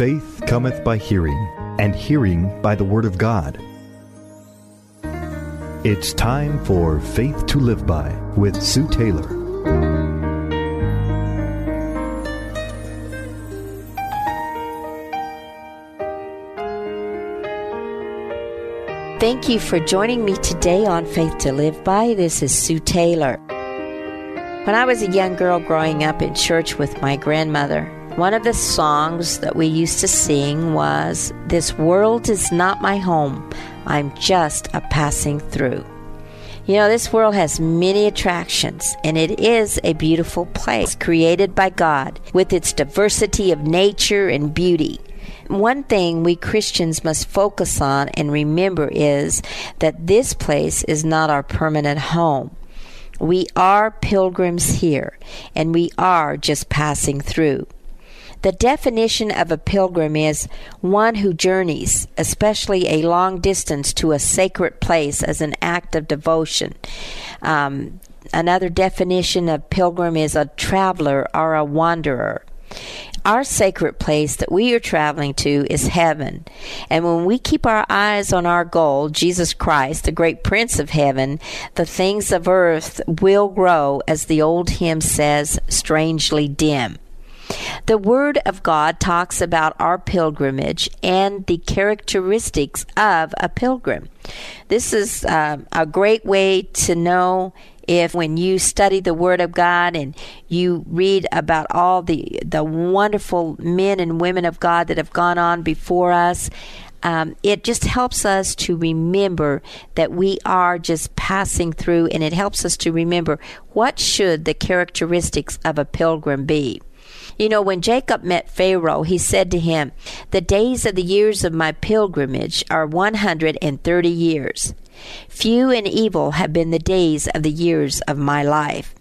Faith cometh by hearing, and hearing by the Word of God. It's time for Faith to Live By with Sue Taylor. Thank you for joining me today on Faith to Live By. This is Sue Taylor. When I was a young girl growing up in church with my grandmother, one of the songs that we used to sing was, This world is not my home, I'm just a passing through. You know, this world has many attractions, and it is a beautiful place created by God with its diversity of nature and beauty. One thing we Christians must focus on and remember is that this place is not our permanent home. We are pilgrims here, and we are just passing through. The definition of a pilgrim is one who journeys, especially a long distance, to a sacred place as an act of devotion. Um, another definition of pilgrim is a traveler or a wanderer. Our sacred place that we are traveling to is heaven. And when we keep our eyes on our goal, Jesus Christ, the great Prince of heaven, the things of earth will grow, as the old hymn says, strangely dim. The Word of God talks about our pilgrimage and the characteristics of a pilgrim. This is uh, a great way to know if when you study the word of god and you read about all the the wonderful men and women of god that have gone on before us um, it just helps us to remember that we are just passing through and it helps us to remember what should the characteristics of a pilgrim be you know, when Jacob met Pharaoh, he said to him, The days of the years of my pilgrimage are 130 years. Few and evil have been the days of the years of my life.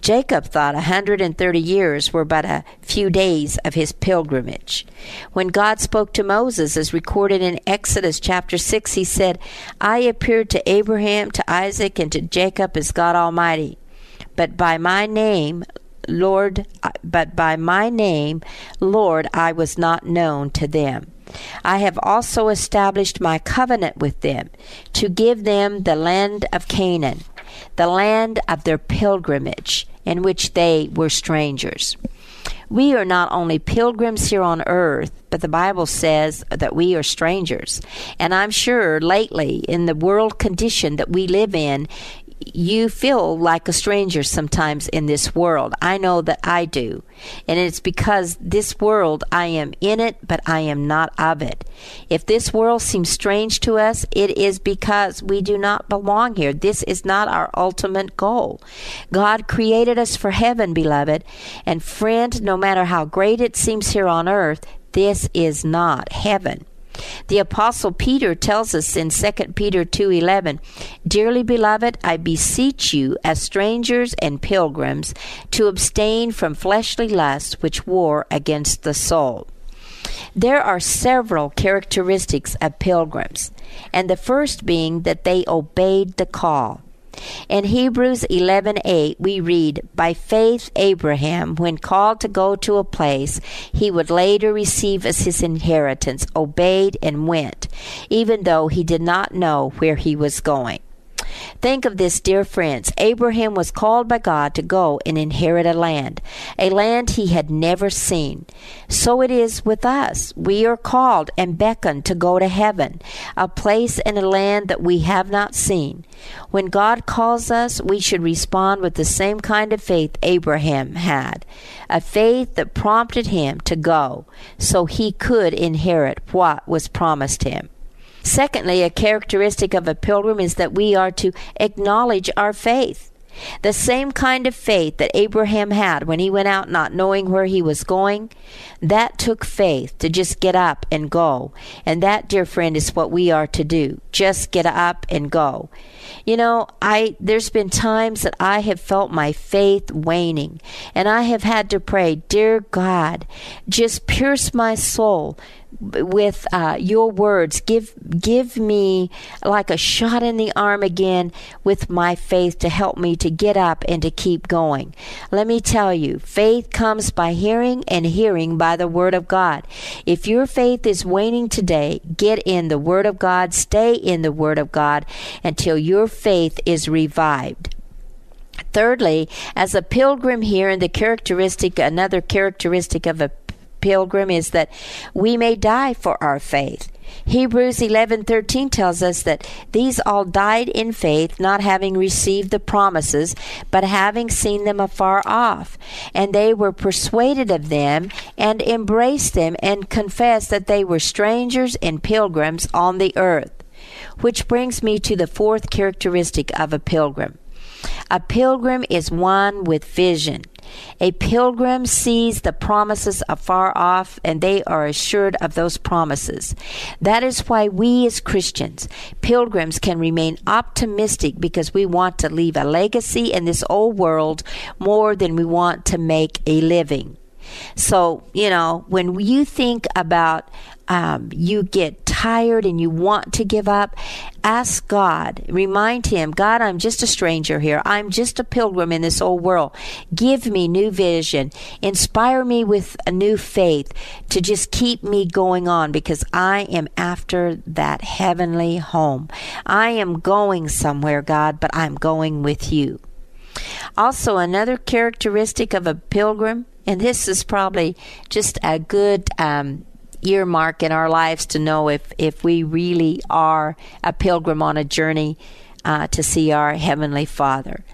Jacob thought a 130 years were but a few days of his pilgrimage. When God spoke to Moses, as recorded in Exodus chapter 6, he said, I appeared to Abraham, to Isaac, and to Jacob as God Almighty. But by my name, Lord, but by my name, Lord, I was not known to them. I have also established my covenant with them to give them the land of Canaan, the land of their pilgrimage, in which they were strangers. We are not only pilgrims here on earth, but the Bible says that we are strangers. And I'm sure lately, in the world condition that we live in, you feel like a stranger sometimes in this world. I know that I do. And it's because this world, I am in it, but I am not of it. If this world seems strange to us, it is because we do not belong here. This is not our ultimate goal. God created us for heaven, beloved. And friend, no matter how great it seems here on earth, this is not heaven. The apostle Peter tells us in 2 Peter 2:11, "Dearly beloved, I beseech you as strangers and pilgrims to abstain from fleshly lusts which war against the soul." There are several characteristics of pilgrims, and the first being that they obeyed the call. In Hebrews 11:8 we read, "By faith Abraham, when called to go to a place he would later receive as his inheritance, obeyed and went, even though he did not know where he was going." Think of this, dear friends. Abraham was called by God to go and inherit a land, a land he had never seen. So it is with us. We are called and beckoned to go to heaven, a place and a land that we have not seen. When God calls us, we should respond with the same kind of faith Abraham had, a faith that prompted him to go so he could inherit what was promised him. Secondly, a characteristic of a pilgrim is that we are to acknowledge our faith. The same kind of faith that Abraham had when he went out not knowing where he was going, that took faith to just get up and go. And that, dear friend, is what we are to do. Just get up and go. You know, I there's been times that I have felt my faith waning, and I have had to pray, "Dear God, just pierce my soul with uh, your words. Give give me like a shot in the arm again with my faith to help me to get up and to keep going. Let me tell you, faith comes by hearing, and hearing by the word of God. If your faith is waning today, get in the word of God. Stay in the word of God until your faith is revived. Thirdly, as a pilgrim here, and the characteristic, another characteristic of a pilgrim is that we may die for our faith. Hebrews 11:13 tells us that these all died in faith, not having received the promises, but having seen them afar off, and they were persuaded of them and embraced them and confessed that they were strangers and pilgrims on the earth. Which brings me to the fourth characteristic of a pilgrim. A pilgrim is one with vision. A pilgrim sees the promises afar off and they are assured of those promises. That is why we as Christians, pilgrims, can remain optimistic because we want to leave a legacy in this old world more than we want to make a living. So, you know, when you think about um, you get tired and you want to give up, ask God. Remind Him, God, I'm just a stranger here. I'm just a pilgrim in this old world. Give me new vision. Inspire me with a new faith to just keep me going on because I am after that heavenly home. I am going somewhere, God, but I'm going with you. Also, another characteristic of a pilgrim, and this is probably just a good um, earmark in our lives to know if, if we really are a pilgrim on a journey uh, to see our Heavenly Father.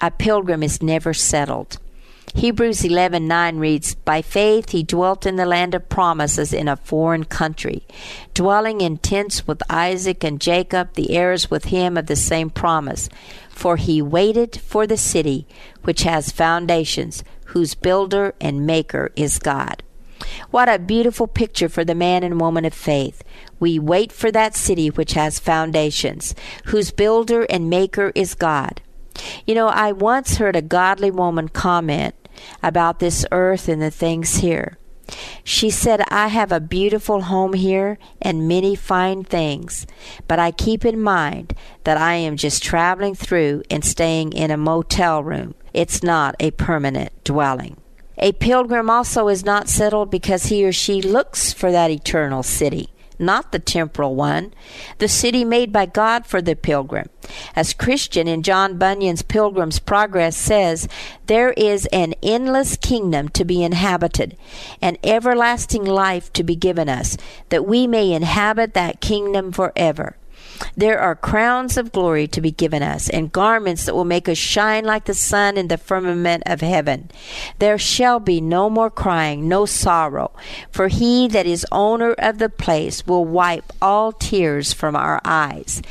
A pilgrim is never settled. Hebrews 11:9 reads, "By faith he dwelt in the land of promises in a foreign country, dwelling in tents with Isaac and Jacob, the heirs with him of the same promise. For he waited for the city which has foundations, whose builder and maker is God." What a beautiful picture for the man and woman of faith. We wait for that city which has foundations, whose builder and maker is God. You know, I once heard a godly woman comment about this earth and the things here. She said, I have a beautiful home here and many fine things, but I keep in mind that I am just traveling through and staying in a motel room. It's not a permanent dwelling. A pilgrim also is not settled because he or she looks for that eternal city, not the temporal one, the city made by God for the pilgrim. As Christian in John Bunyan's Pilgrim's Progress says, there is an endless kingdom to be inhabited, an everlasting life to be given us, that we may inhabit that kingdom forever. There are crowns of glory to be given us, and garments that will make us shine like the sun in the firmament of heaven. There shall be no more crying, no sorrow, for he that is owner of the place will wipe all tears from our eyes.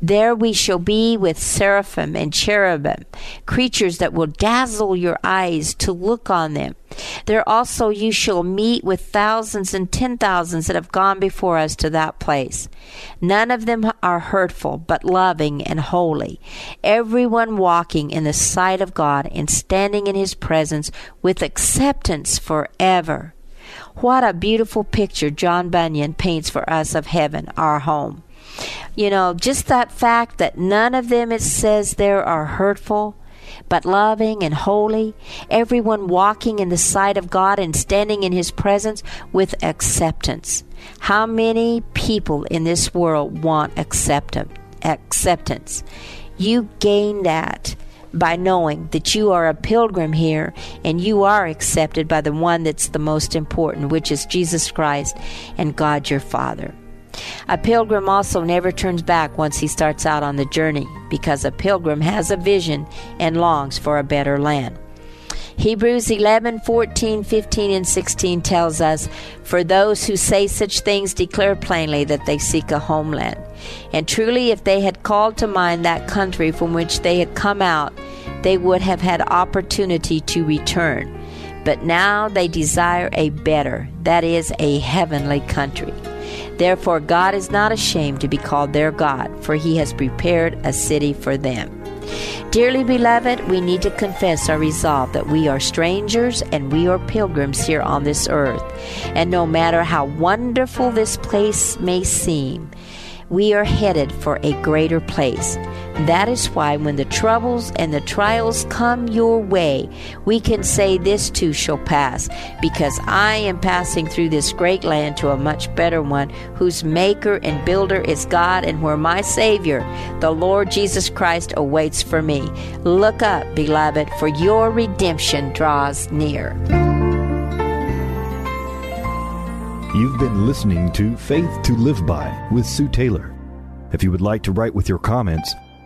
There we shall be with seraphim and cherubim, creatures that will dazzle your eyes to look on them. There also you shall meet with thousands and ten thousands that have gone before us to that place. None of them are hurtful, but loving and holy. Everyone walking in the sight of God and standing in his presence with acceptance forever. What a beautiful picture John Bunyan paints for us of heaven, our home. You know, just that fact that none of them, it says there, are hurtful, but loving and holy, everyone walking in the sight of God and standing in His presence with acceptance. How many people in this world want acceptance? You gain that by knowing that you are a pilgrim here and you are accepted by the one that's the most important, which is Jesus Christ and God your Father. A pilgrim also never turns back once he starts out on the journey because a pilgrim has a vision and longs for a better land. Hebrews 11, 14, 15, and 16 tells us, For those who say such things declare plainly that they seek a homeland. And truly, if they had called to mind that country from which they had come out, they would have had opportunity to return. But now they desire a better, that is, a heavenly country. Therefore, God is not ashamed to be called their God, for he has prepared a city for them. Dearly beloved, we need to confess our resolve that we are strangers and we are pilgrims here on this earth. And no matter how wonderful this place may seem, we are headed for a greater place. That is why when the troubles and the trials come your way, we can say this too shall pass, because I am passing through this great land to a much better one, whose maker and builder is God, and where my Savior, the Lord Jesus Christ, awaits for me. Look up, beloved, for your redemption draws near. You've been listening to Faith to Live By with Sue Taylor. If you would like to write with your comments